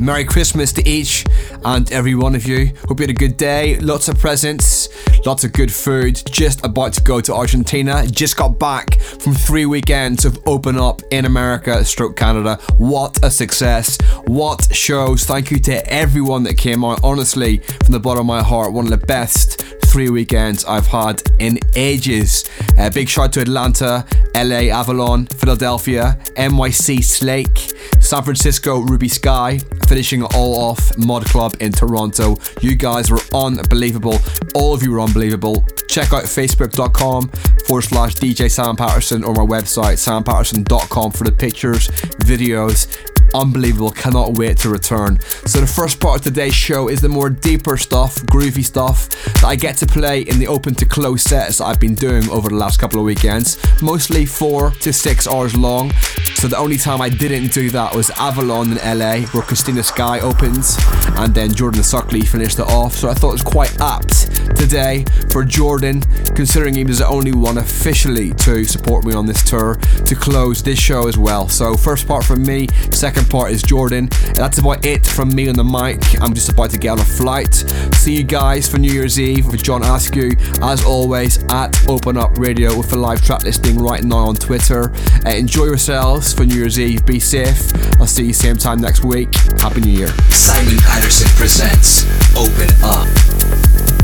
Merry Christmas to each and every one of you. Hope you had a good day, lots of presents, lots of good food. Just about to go to Argentina. Just got back from three weekends of Open Up in America, stroke Canada. What a success! What shows! Thank you to everyone that came out. Honestly, from the bottom of my heart, one of the best three weekends I've had in ages. Uh, big shout to Atlanta, LA Avalon, Philadelphia, NYC Slake, San Francisco Ruby Skye, finishing all off Mod Club in Toronto. You guys were unbelievable. All of you were unbelievable. Check out facebook.com forward slash DJ Simon Patterson or my website simonpatterson.com for the pictures, videos, unbelievable. Cannot wait to return. So, the first part of today's show is the more deeper stuff, groovy stuff that I get to play in the open to close sets that I've been doing over the last couple of weekends, mostly four to six hours long. So, the only time I didn't do that was Avalon in LA, where Christina Sky opens, and then Jordan Suckley finished it off. So, I thought it was quite apt today for Jordan, considering he was the only one officially to support me on this tour, to close this show as well. So, first part from me, second second part is Jordan. That's about it from me on the mic. I'm just about to get on a flight. See you guys for New Year's Eve with John Askew, as always, at Open Up Radio with a live track listing right now on Twitter. Uh, enjoy yourselves for New Year's Eve. Be safe. I'll see you same time next week. Happy New Year. Simon Patterson presents Open Up.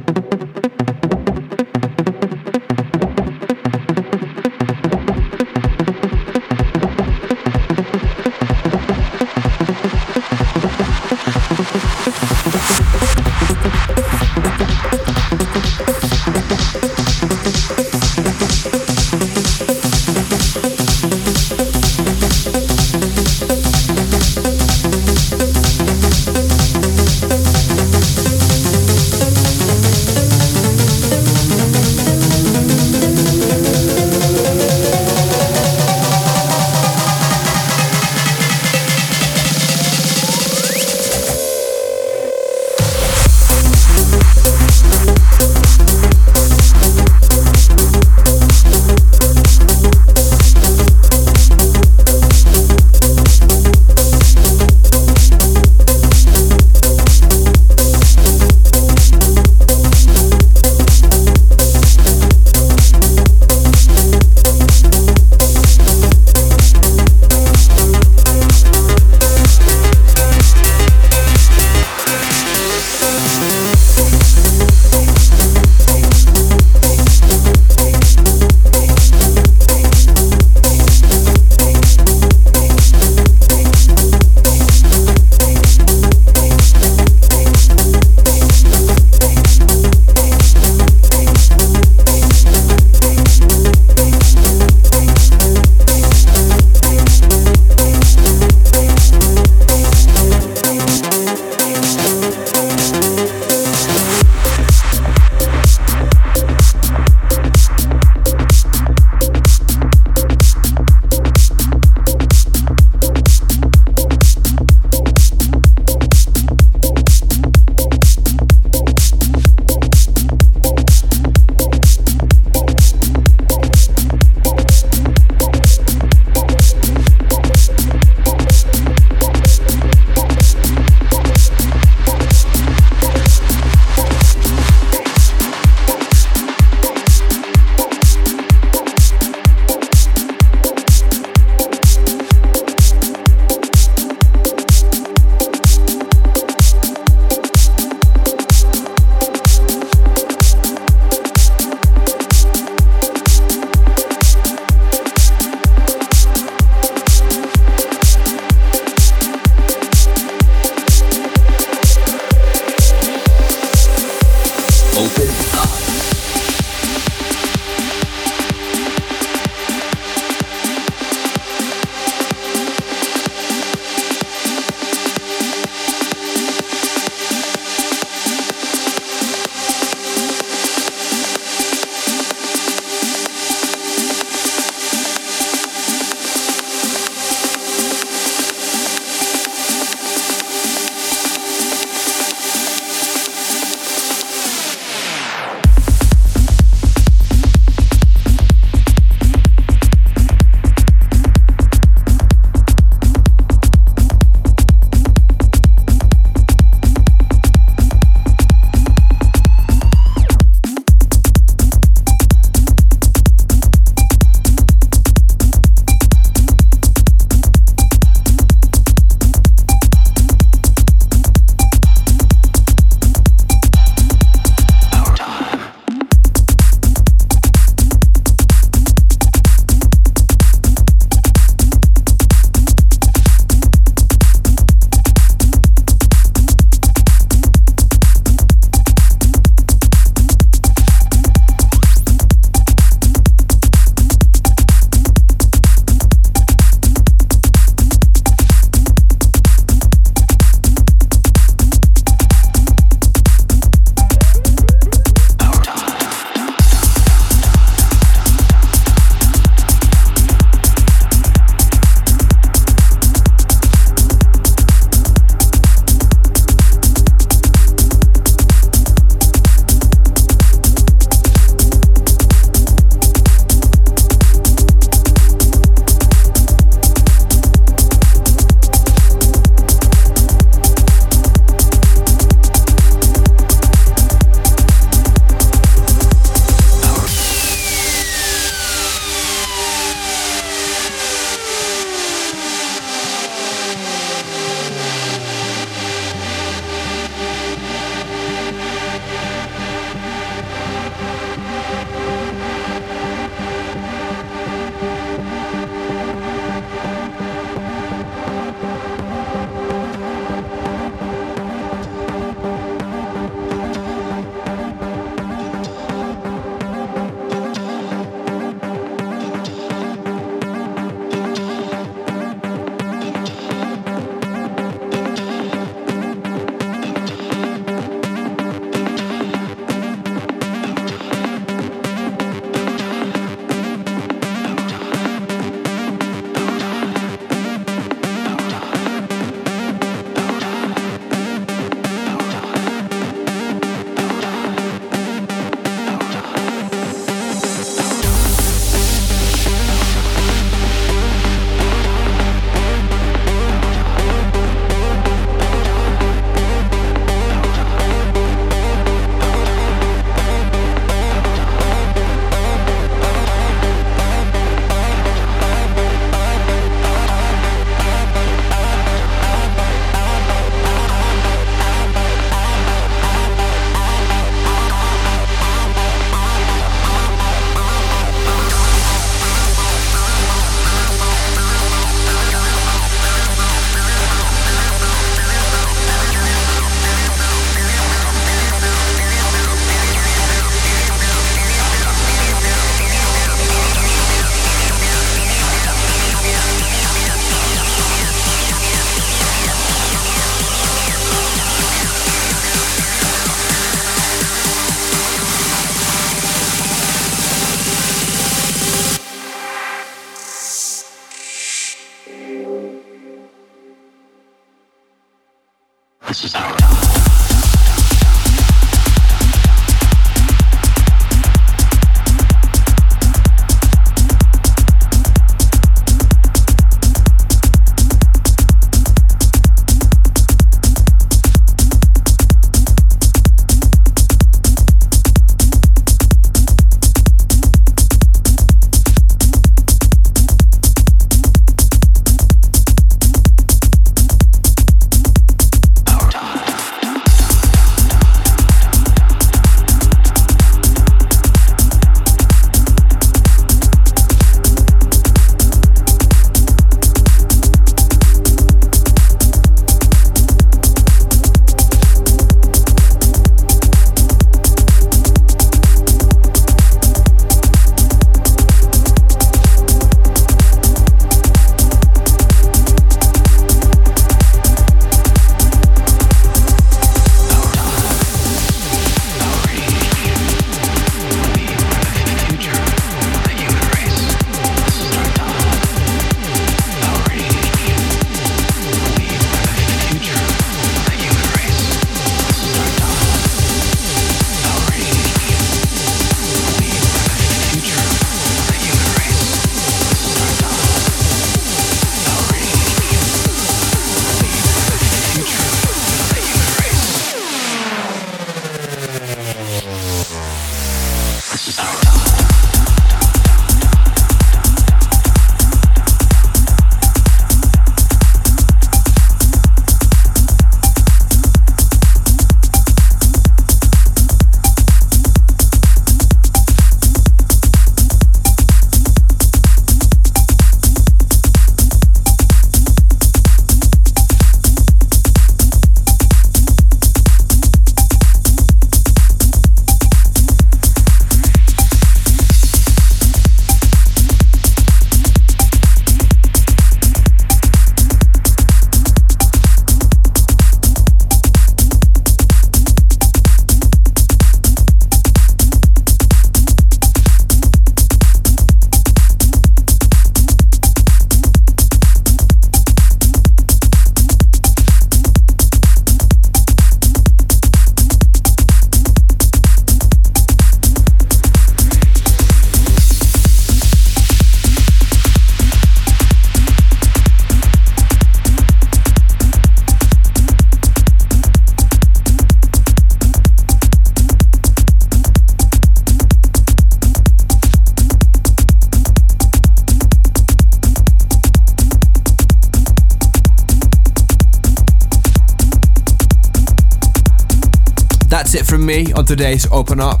Today's Open Up.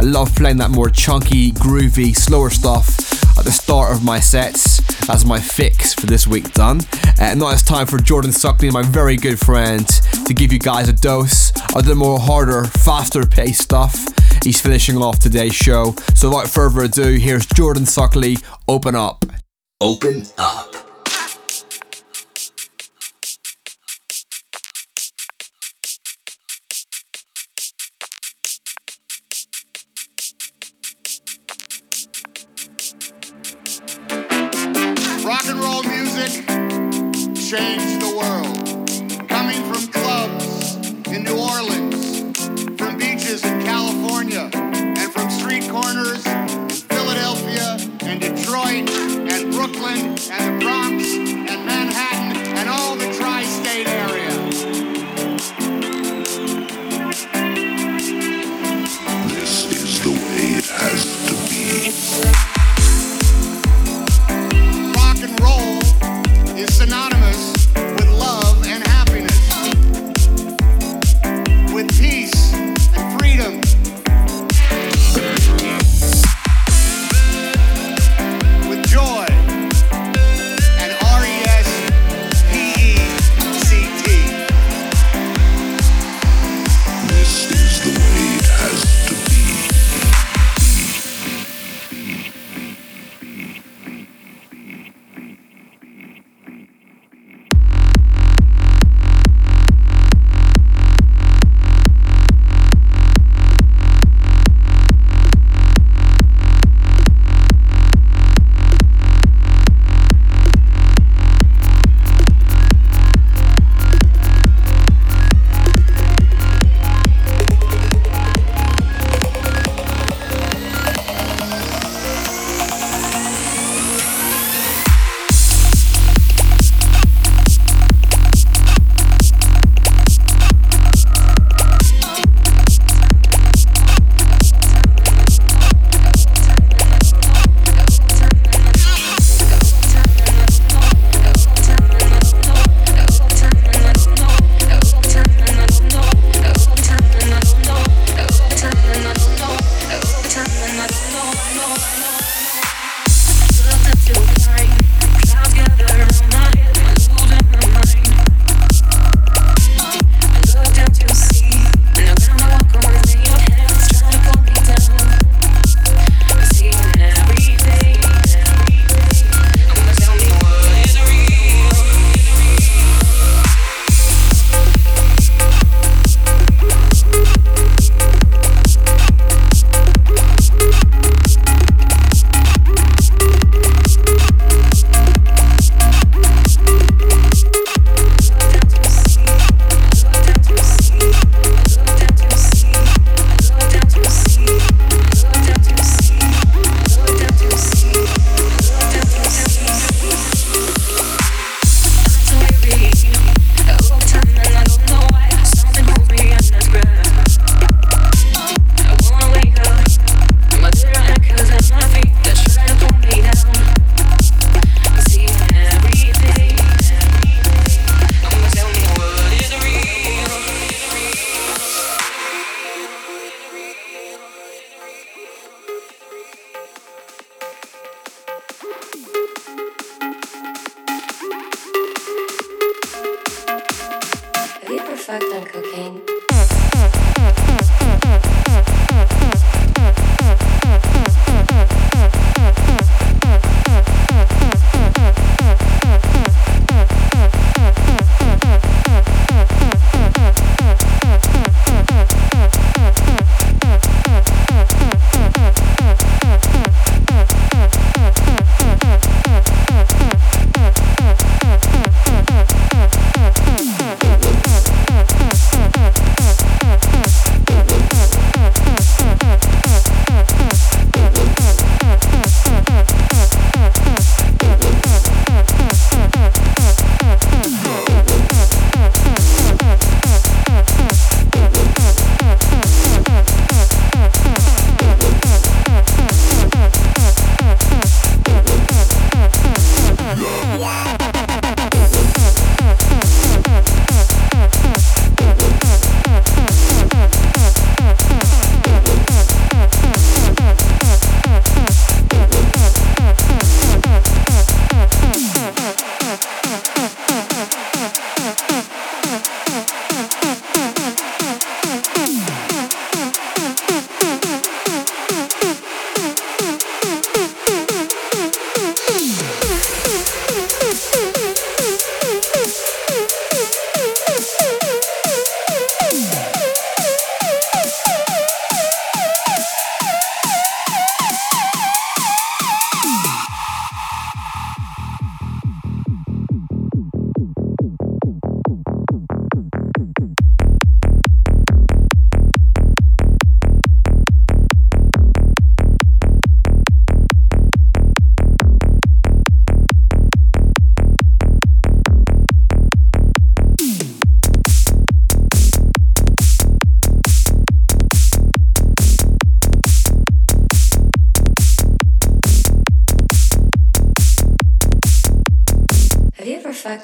I love playing that more chunky, groovy, slower stuff at the start of my sets as my fix for this week done. Uh, now it's time for Jordan Suckley, my very good friend, to give you guys a dose of the more harder, faster paced stuff. He's finishing off today's show. So without further ado, here's Jordan Suckley, Open Up. Open Up. changed the world.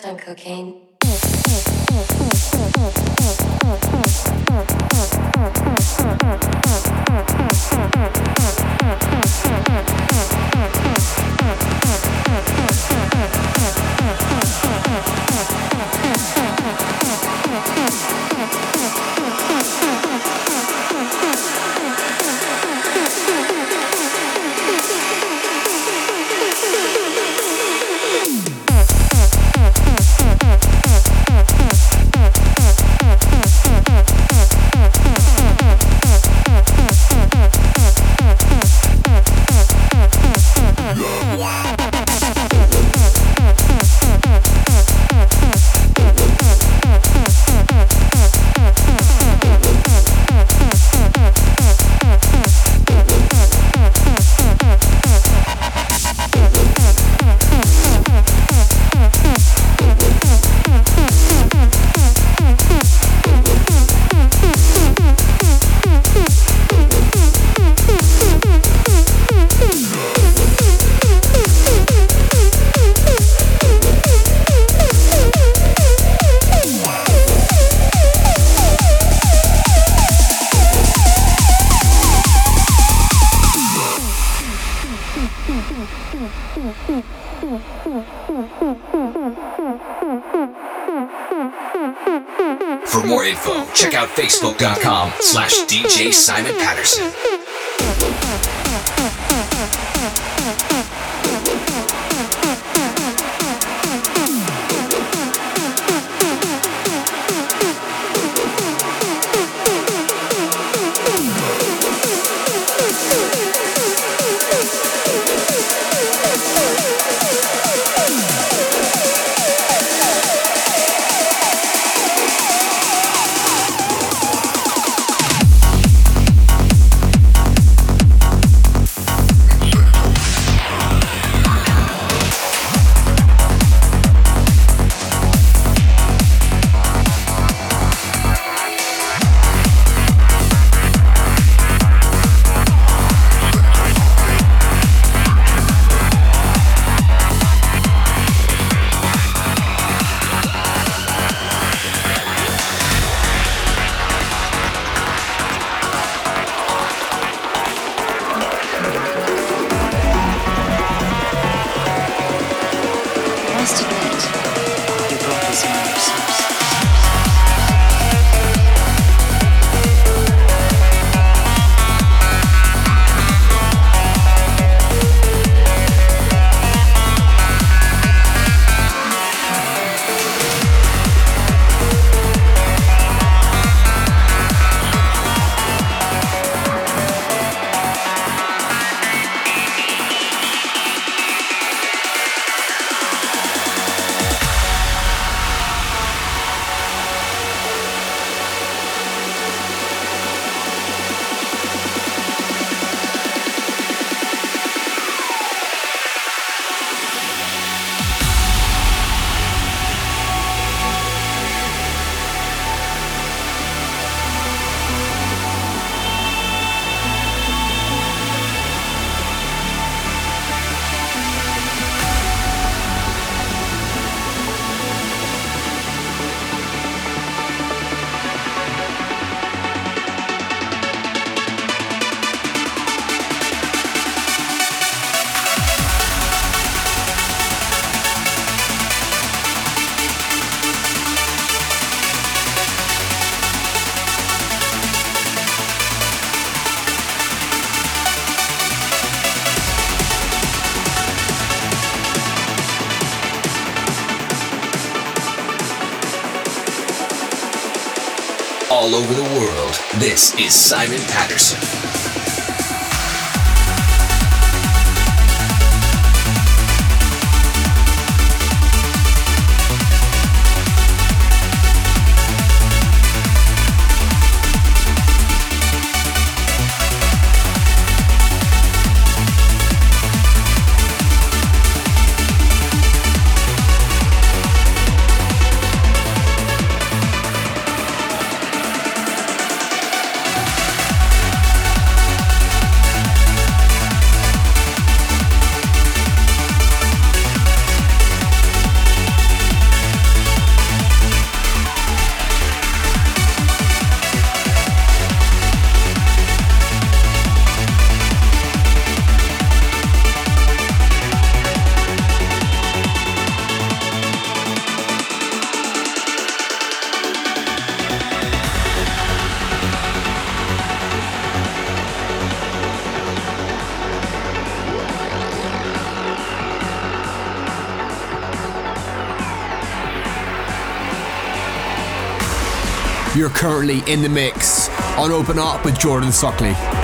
On cocaine? Out facebook.com slash DJ Simon Patterson. This is Simon Patterson. Currently in the mix on Open Up with Jordan Suckley.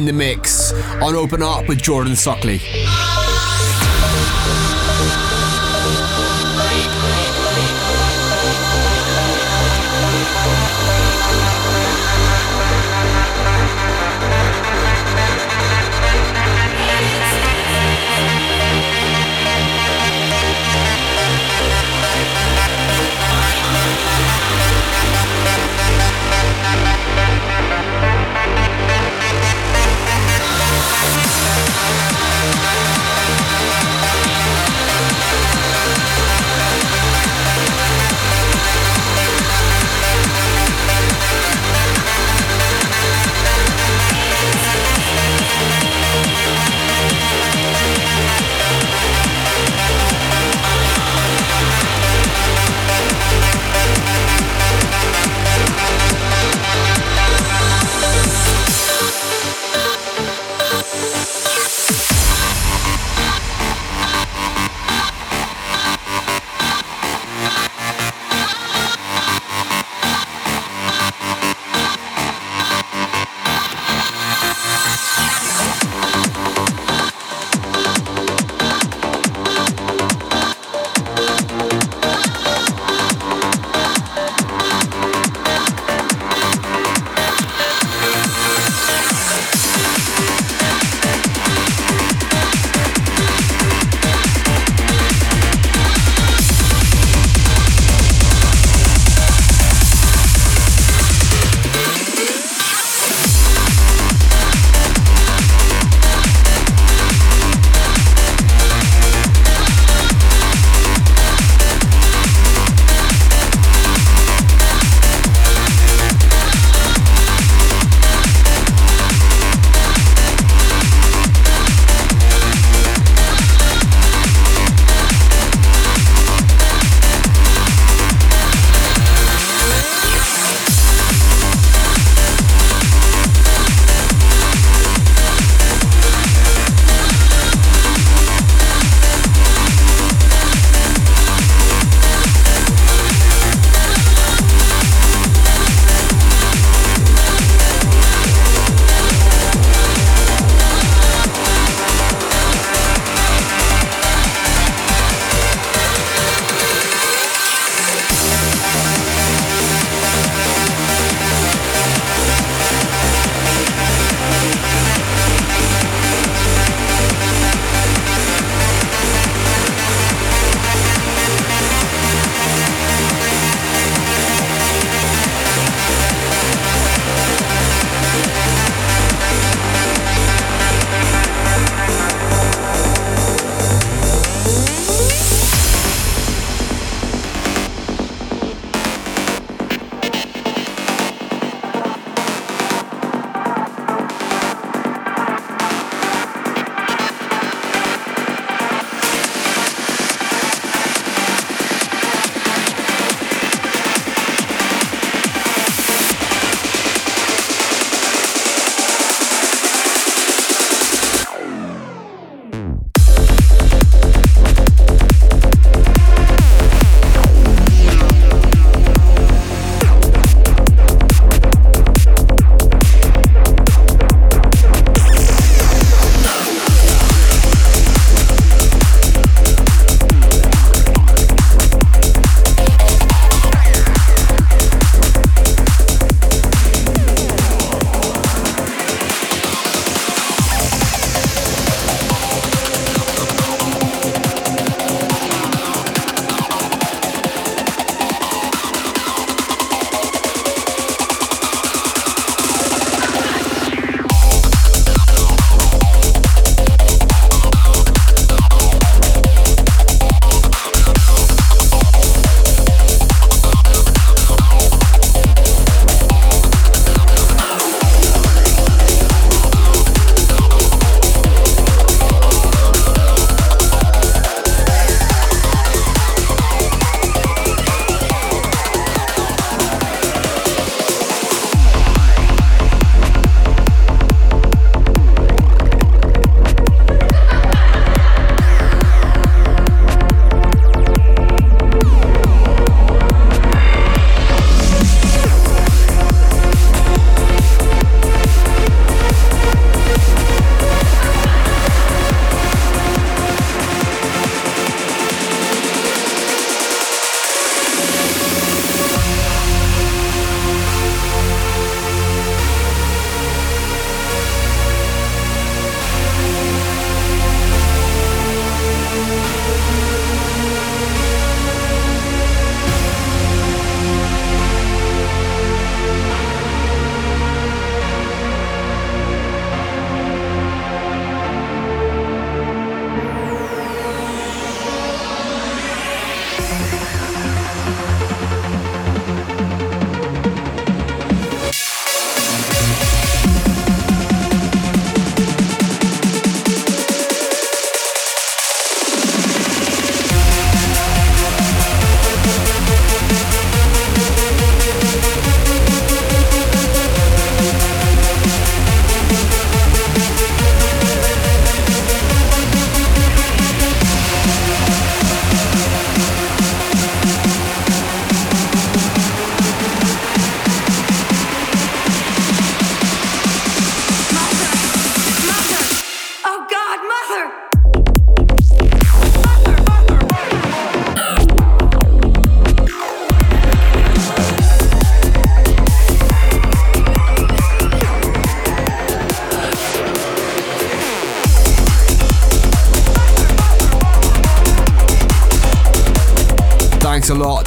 In the mix on Open Up with Jordan Suckley.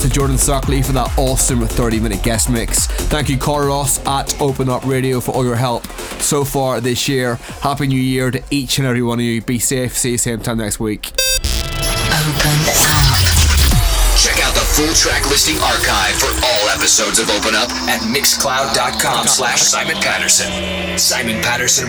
To Jordan Suckley for that awesome 30 minute guest mix. Thank you, Carlos at Open Up Radio, for all your help so far this year. Happy New Year to each and every one of you. Be safe. See you same time next week. Open Up. Check out the full track listing archive for all episodes of Open Up at mixcloud.com slash Simon Patterson. Simon Patterson